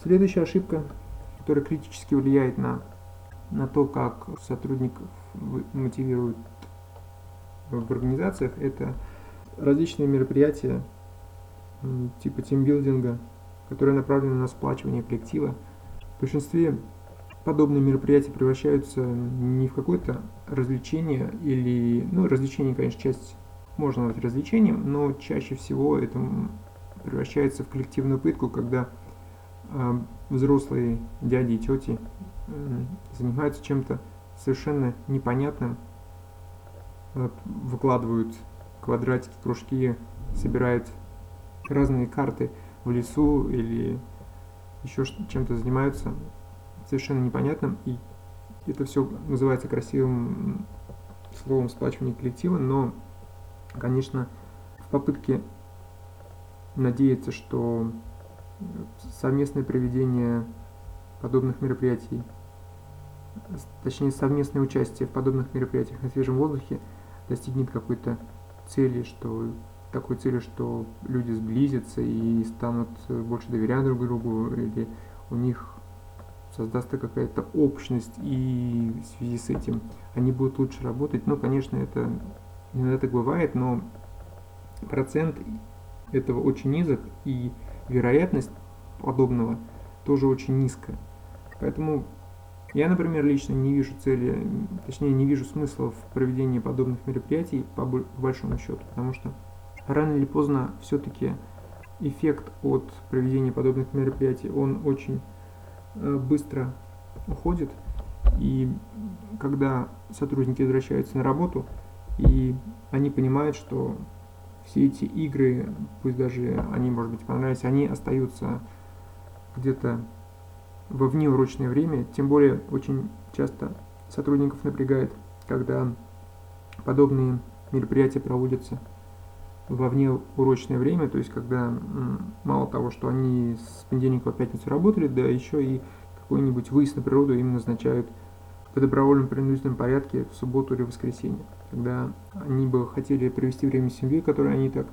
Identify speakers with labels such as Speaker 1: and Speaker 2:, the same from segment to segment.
Speaker 1: Следующая ошибка, которая критически влияет на, на то, как сотрудников мотивируют в организациях, это различные мероприятия типа тимбилдинга, которые направлены на сплачивание коллектива. В большинстве подобные мероприятия превращаются не в какое-то развлечение или, ну, развлечение, конечно, часть можно назвать развлечением, но чаще всего это превращается в коллективную пытку, когда взрослые дяди и тети э, занимаются чем-то совершенно непонятным, э, выкладывают квадратики, кружки, собирают разные карты в лесу или еще чем-то занимаются совершенно непонятным, и это все называется красивым словом сплачивания коллектива, но, конечно, в попытке надеяться, что совместное проведение подобных мероприятий, точнее совместное участие в подобных мероприятиях на свежем воздухе достигнет какой-то цели, что такой цели, что люди сблизятся и станут больше доверять друг другу, или у них создастся какая-то общность, и в связи с этим они будут лучше работать. Ну, конечно, это иногда так бывает, но процент этого очень низок, и вероятность подобного тоже очень низкая. Поэтому я, например, лично не вижу цели, точнее не вижу смысла в проведении подобных мероприятий по большому счету, потому что рано или поздно все-таки эффект от проведения подобных мероприятий, он очень э, быстро уходит. И когда сотрудники возвращаются на работу, и они понимают, что все эти игры, пусть даже они, может быть, понравились, они остаются где-то во внеурочное время, тем более очень часто сотрудников напрягает, когда подобные мероприятия проводятся во внеурочное время, то есть когда мало того, что они с понедельника по пятницу работали, да еще и какой-нибудь выезд на природу им назначают по добровольном принудительном порядке в субботу или воскресенье, когда они бы хотели провести время с семьей, которую они так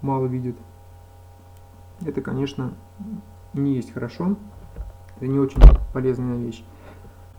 Speaker 1: мало видят. Это, конечно, не есть хорошо, это не очень полезная вещь.